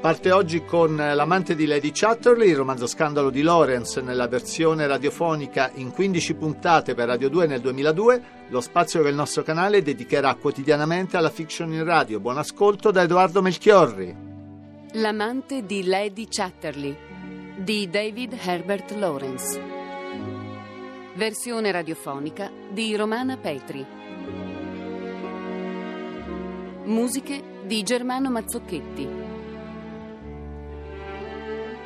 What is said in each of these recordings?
Parte oggi con L'amante di Lady Chatterley, il romanzo scandalo di Lawrence nella versione radiofonica in 15 puntate per Radio 2 nel 2002, lo spazio che il nostro canale dedicherà quotidianamente alla fiction in radio. Buon ascolto da Edoardo Melchiorri. L'amante di Lady Chatterley di David Herbert Lawrence. Versione radiofonica di Romana Petri. Musiche di Germano Mazzocchetti.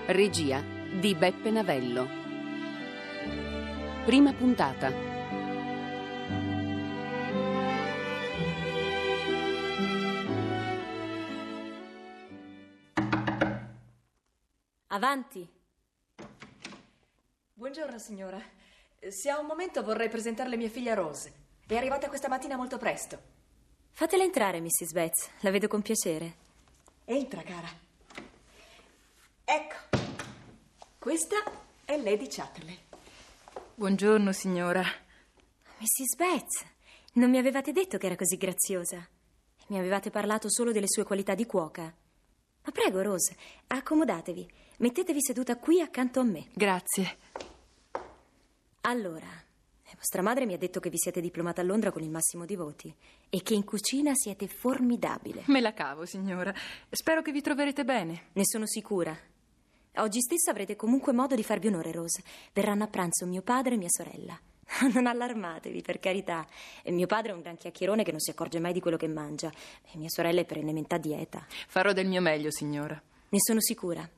Regia di Beppe Navello. Prima puntata. Avanti. Buongiorno signora. Se ha un momento vorrei presentarle mia figlia Rose. È arrivata questa mattina molto presto. Fatela entrare, Mrs. Betts. La vedo con piacere. Entra, cara. Questa è Lady Chatterley. Buongiorno, signora. Mrs. Betts, non mi avevate detto che era così graziosa. Mi avevate parlato solo delle sue qualità di cuoca. Ma prego, Rose, accomodatevi. Mettetevi seduta qui accanto a me. Grazie. Allora, vostra madre mi ha detto che vi siete diplomata a Londra con il massimo di voti e che in cucina siete formidabile. Me la cavo, signora. Spero che vi troverete bene. Ne sono sicura. Oggi stesso avrete comunque modo di farvi onore, Rose. Verranno a pranzo mio padre e mia sorella. Non allarmatevi, per carità. E mio padre è un gran chiacchierone che non si accorge mai di quello che mangia. E mia sorella è perennemente a dieta. Farò del mio meglio, signora. Ne sono sicura.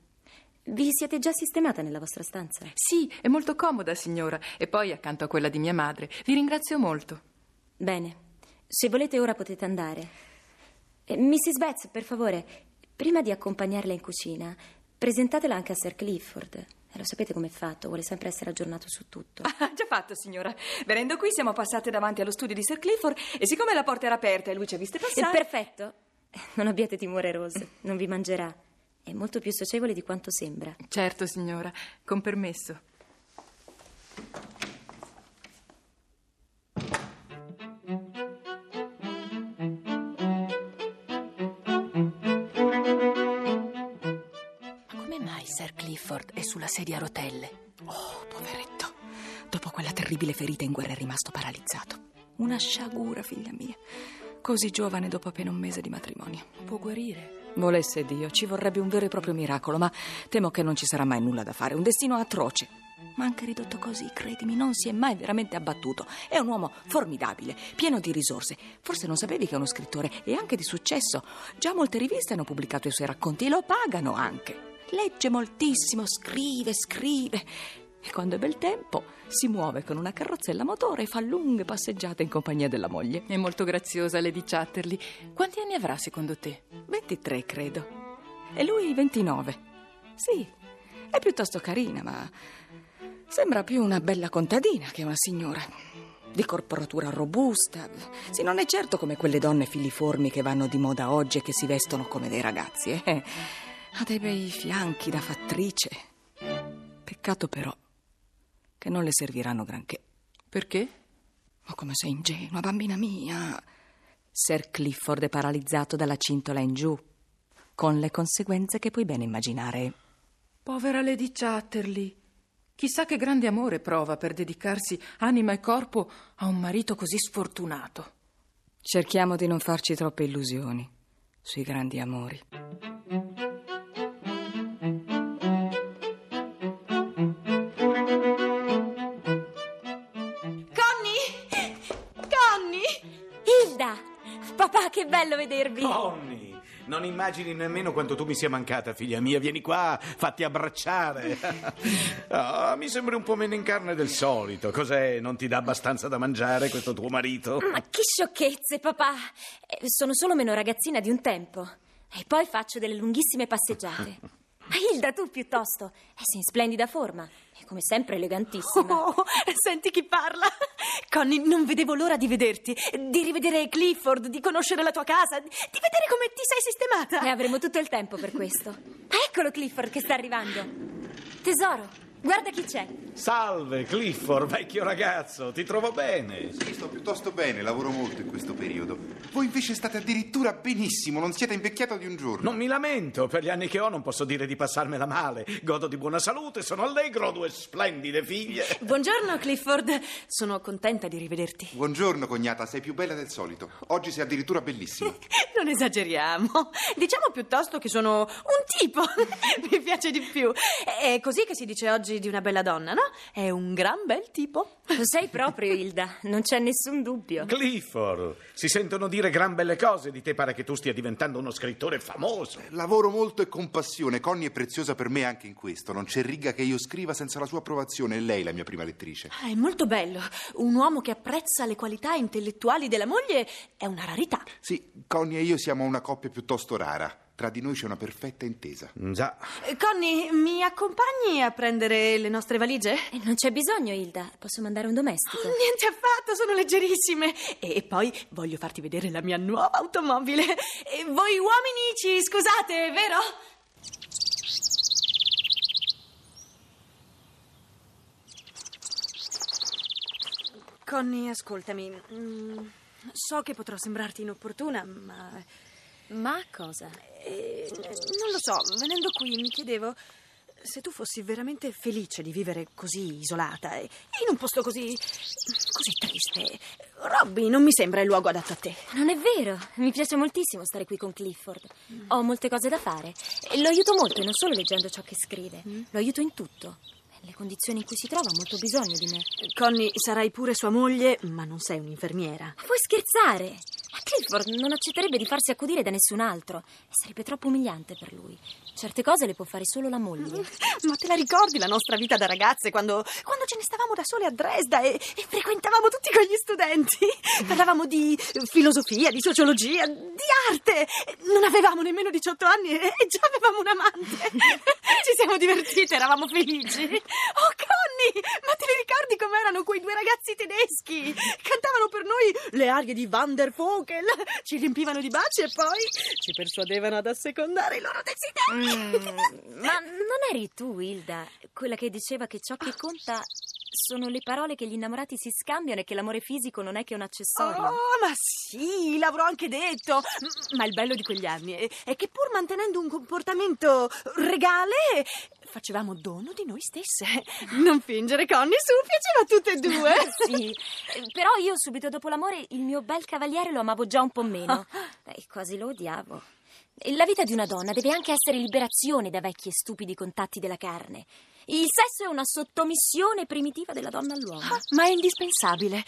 Vi siete già sistemata nella vostra stanza? Sì, è molto comoda, signora. E poi accanto a quella di mia madre. Vi ringrazio molto. Bene. Se volete ora potete andare. Eh, Mrs. Betts, per favore, prima di accompagnarla in cucina, Presentatela anche a Sir Clifford. E lo sapete com'è fatto, vuole sempre essere aggiornato su tutto. Ah, già fatto, signora. Venendo qui siamo passate davanti allo studio di Sir Clifford e siccome la porta era aperta e lui ci ha viste passare... È perfetto. Non abbiate timore, Rose, non vi mangerà. È molto più socievole di quanto sembra. Certo, signora, con permesso. Clifford è sulla sedia a rotelle. Oh, poveretto. Dopo quella terribile ferita in guerra è rimasto paralizzato. Una sciagura, figlia mia. Così giovane dopo appena un mese di matrimonio. Può guarire. Volesse Dio, ci vorrebbe un vero e proprio miracolo, ma temo che non ci sarà mai nulla da fare. Un destino atroce. Ma anche ridotto così, credimi, non si è mai veramente abbattuto. È un uomo formidabile, pieno di risorse. Forse non sapevi che è uno scrittore e anche di successo. Già molte riviste hanno pubblicato i suoi racconti e lo pagano anche. Legge moltissimo, scrive, scrive. E quando è bel tempo si muove con una carrozzella a motore e fa lunghe passeggiate in compagnia della moglie. È molto graziosa Lady Chatterley. Quanti anni avrà secondo te? 23, credo. E lui 29. Sì, è piuttosto carina, ma sembra più una bella contadina che una signora. Di corporatura robusta. Sì, non è certo come quelle donne filiformi che vanno di moda oggi e che si vestono come dei ragazzi, eh. Ha dei bei fianchi da fattrice. Peccato però che non le serviranno granché. Perché? Ma come sei ingenua, bambina mia. Sir Clifford è paralizzato dalla cintola in giù, con le conseguenze che puoi bene immaginare. Povera Lady Chatterley. Chissà che grande amore prova per dedicarsi anima e corpo a un marito così sfortunato. Cerchiamo di non farci troppe illusioni sui grandi amori. Papà, che bello vedervi! Conny, non immagini nemmeno quanto tu mi sia mancata, figlia mia. Vieni qua, fatti abbracciare. oh, mi sembri un po' meno in carne del solito. Cos'è? Non ti dà abbastanza da mangiare questo tuo marito? Ma che sciocchezze, papà! Eh, sono solo meno ragazzina di un tempo. E poi faccio delle lunghissime passeggiate. Ma Hilda, tu piuttosto. Eh, sei in splendida forma. E come sempre elegantissima. Oh, senti chi parla. Connie, non vedevo l'ora di vederti, di rivedere Clifford, di conoscere la tua casa, di vedere come ti sei sistemata. E avremo tutto il tempo per questo. Ma eccolo Clifford che sta arrivando. Tesoro, Guarda chi c'è. Salve, Clifford, vecchio ragazzo, ti trovo bene. Sì, sto piuttosto bene, lavoro molto in questo periodo. Voi invece state addirittura benissimo, non siete invecchiato di un giorno. Non mi lamento, per gli anni che ho non posso dire di passarmela male. Godo di buona salute, sono allegro, ho due splendide figlie. Buongiorno, Clifford. Sono contenta di rivederti. Buongiorno, cognata, sei più bella del solito. Oggi sei addirittura bellissima. Non esageriamo. Diciamo piuttosto che sono un tipo. Mi piace di più. È così che si dice oggi di una bella donna, no? È un gran bel tipo. Lo sei proprio, Hilda. Non c'è nessun dubbio. Clifford, si sentono dire gran belle cose di te, pare che tu stia diventando uno scrittore famoso. Lavoro molto e con passione. Connie è preziosa per me anche in questo. Non c'è riga che io scriva senza la sua approvazione. È lei la mia prima lettrice. Ah, è molto bello. Un uomo che apprezza le qualità intellettuali della moglie è una rarità. Sì, Connie e io siamo una coppia piuttosto rara. Tra di noi c'è una perfetta intesa. Già. Eh, Connie, mi accompagni a prendere le nostre valigie? E non c'è bisogno, Hilda. Posso mandare un domestico. Niente affatto, sono leggerissime. E poi voglio farti vedere la mia nuova automobile. E voi uomini ci scusate, vero? Connie, ascoltami. Mm, so che potrò sembrarti inopportuna, ma Ma cosa? eh, non lo so, venendo qui mi chiedevo se tu fossi veramente felice di vivere così isolata e in un posto così così triste. Robby non mi sembra il luogo adatto a te. Non è vero. Mi piace moltissimo stare qui con Clifford. Ho molte cose da fare. E lo aiuto molto, non solo leggendo ciò che scrive. Lo aiuto in tutto. Nelle condizioni in cui si trova ha molto bisogno di me. Connie, sarai pure sua moglie, ma non sei un'infermiera. Ma puoi scherzare? Clifford non accetterebbe di farsi accudire da nessun altro. Sarebbe troppo umiliante per lui. Certe cose le può fare solo la moglie. Ma te la ricordi la nostra vita da ragazze quando, quando ce ne stavamo da sole a Dresda e, e frequentavamo tutti quegli studenti? Parlavamo di filosofia, di sociologia, di arte. Non avevamo nemmeno 18 anni e, già avevamo un amante. Ci siamo divertite, eravamo felici. Oh, Connie, ma te li ricordi com'erano quei due ragazzi tedeschi? Cantavano per noi le arie di Van der Vogel, ci riempivano di baci e poi ci persuadevano ad assecondare i loro desideri. Mm, ma non eri tu, Hilda, quella che diceva che ciò che conta sono le parole che gli innamorati si scambiano e che l'amore fisico non è che un accessorio? Oh, ma sì, l'avrò anche detto. Ma il bello di quegli anni è, che pur mantenendo un comportamento regale, facevamo dono di noi stesse. Non fingere, Connie, su, piaceva a tutte e due. sì, eh, però io subito dopo l'amore il mio bel cavaliere lo amavo già un po' meno. E quasi lo odiavo. La vita di una donna deve anche essere liberazione da vecchi e stupidi contatti della carne. Il sesso è una sottomissione primitiva della donna all'uomo. Ma è indispensabile.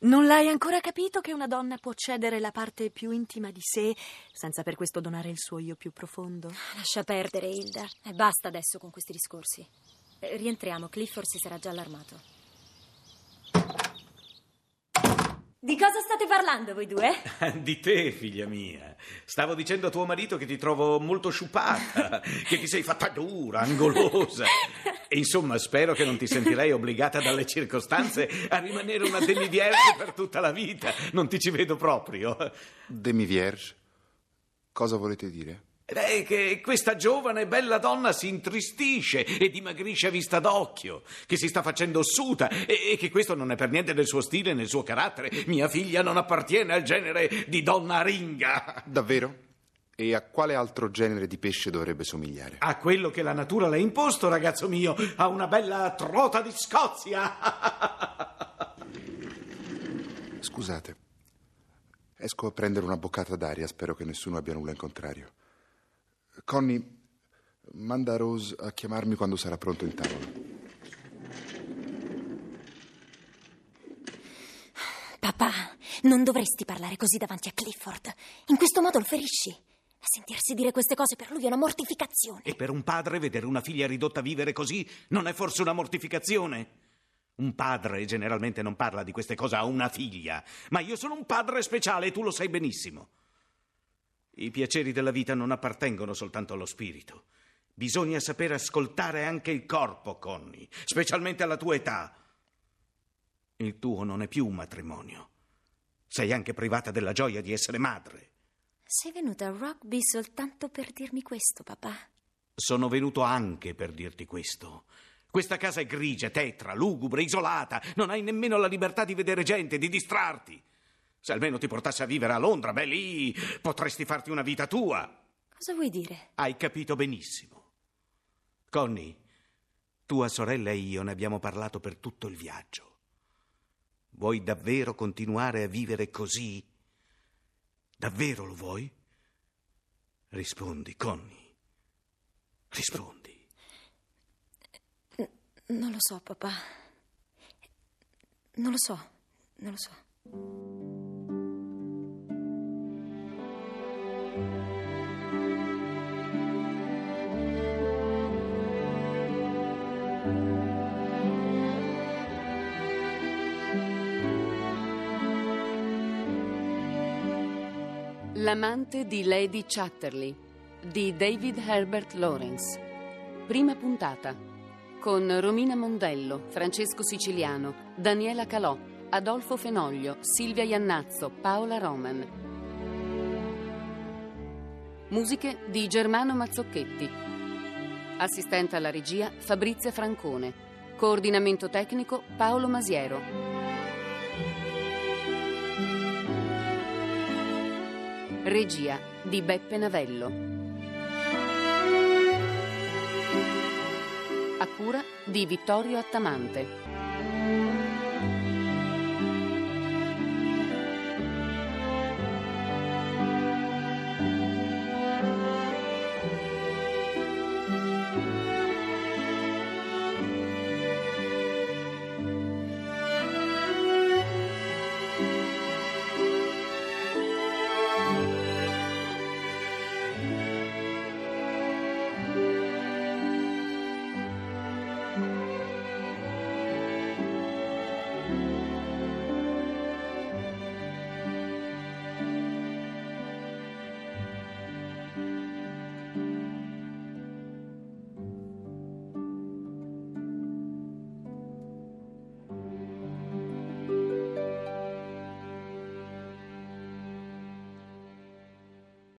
Non l'hai ancora capito che una donna può cedere la parte più intima di sé senza per questo donare il suo io più profondo? Lascia perdere, Hilda. E basta adesso con questi discorsi. Eh, Rientriamo, Clifford si sarà già allarmato. Di cosa state parlando voi due? Di te, figlia mia. Stavo dicendo a tuo marito che ti trovo molto sciupata, che ti sei fatta dura, angolosa. E insomma, spero che non ti sentirei obbligata dalle circostanze a rimanere una demi-vierge per tutta la vita. Non ti ci vedo proprio. Demi Vierge? Cosa volete dire? Beh, che questa giovane e bella donna si intristisce e dimagrisce a vista d'occhio, che si sta facendo ossuta e, e che questo non è per niente nel suo stile, nel suo carattere. Mia figlia non appartiene al genere di donna ringa. Davvero? E a quale altro genere di pesce dovrebbe somigliare? A quello che la natura le ha imposto, ragazzo mio, a una bella trota di Scozia. Scusate. Esco a prendere una boccata d'aria, spero che nessuno abbia nulla in contrario. Connie, manda Rose a chiamarmi quando sarà pronto in tavola. Papà, non dovresti parlare così davanti a Clifford. In questo modo lo ferisci. A sentirsi dire queste cose per lui è una mortificazione. E per un padre vedere una figlia ridotta a vivere così non è forse una mortificazione? Un padre generalmente non parla di queste cose a una figlia, ma io sono un padre speciale e tu lo sai benissimo. I piaceri della vita non appartengono soltanto allo spirito. Bisogna sapere ascoltare anche il corpo, Connie, specialmente alla tua età. Il tuo non è più un matrimonio. Sei anche privata della gioia di essere madre. Sei venuta a Rugby soltanto per dirmi questo, papà. Sono venuto anche per dirti questo. Questa casa è grigia, tetra, lugubre, isolata. Non hai nemmeno la libertà di vedere gente, di distrarti. Se almeno ti portassi a vivere a Londra, beh, lì potresti farti una vita tua. Cosa vuoi dire? Hai capito benissimo. Connie, tua sorella e io ne abbiamo parlato per tutto il viaggio. Vuoi davvero continuare a vivere così? Davvero lo vuoi? Rispondi, Connie. Rispondi. Non lo so, papà. Non lo so, non lo so. L'amante di Lady Chatterley di David Herbert Lawrence. Prima puntata. Con Romina Mondello, Francesco Siciliano, Daniela Calò, Adolfo Fenoglio, Silvia Iannazzo, Paola Roman. Musiche di Germano Mazzocchetti. Assistente alla regia Fabrizia Francone. Coordinamento tecnico Paolo Masiero. Regia di Beppe Navello. A cura di Vittorio Attamante.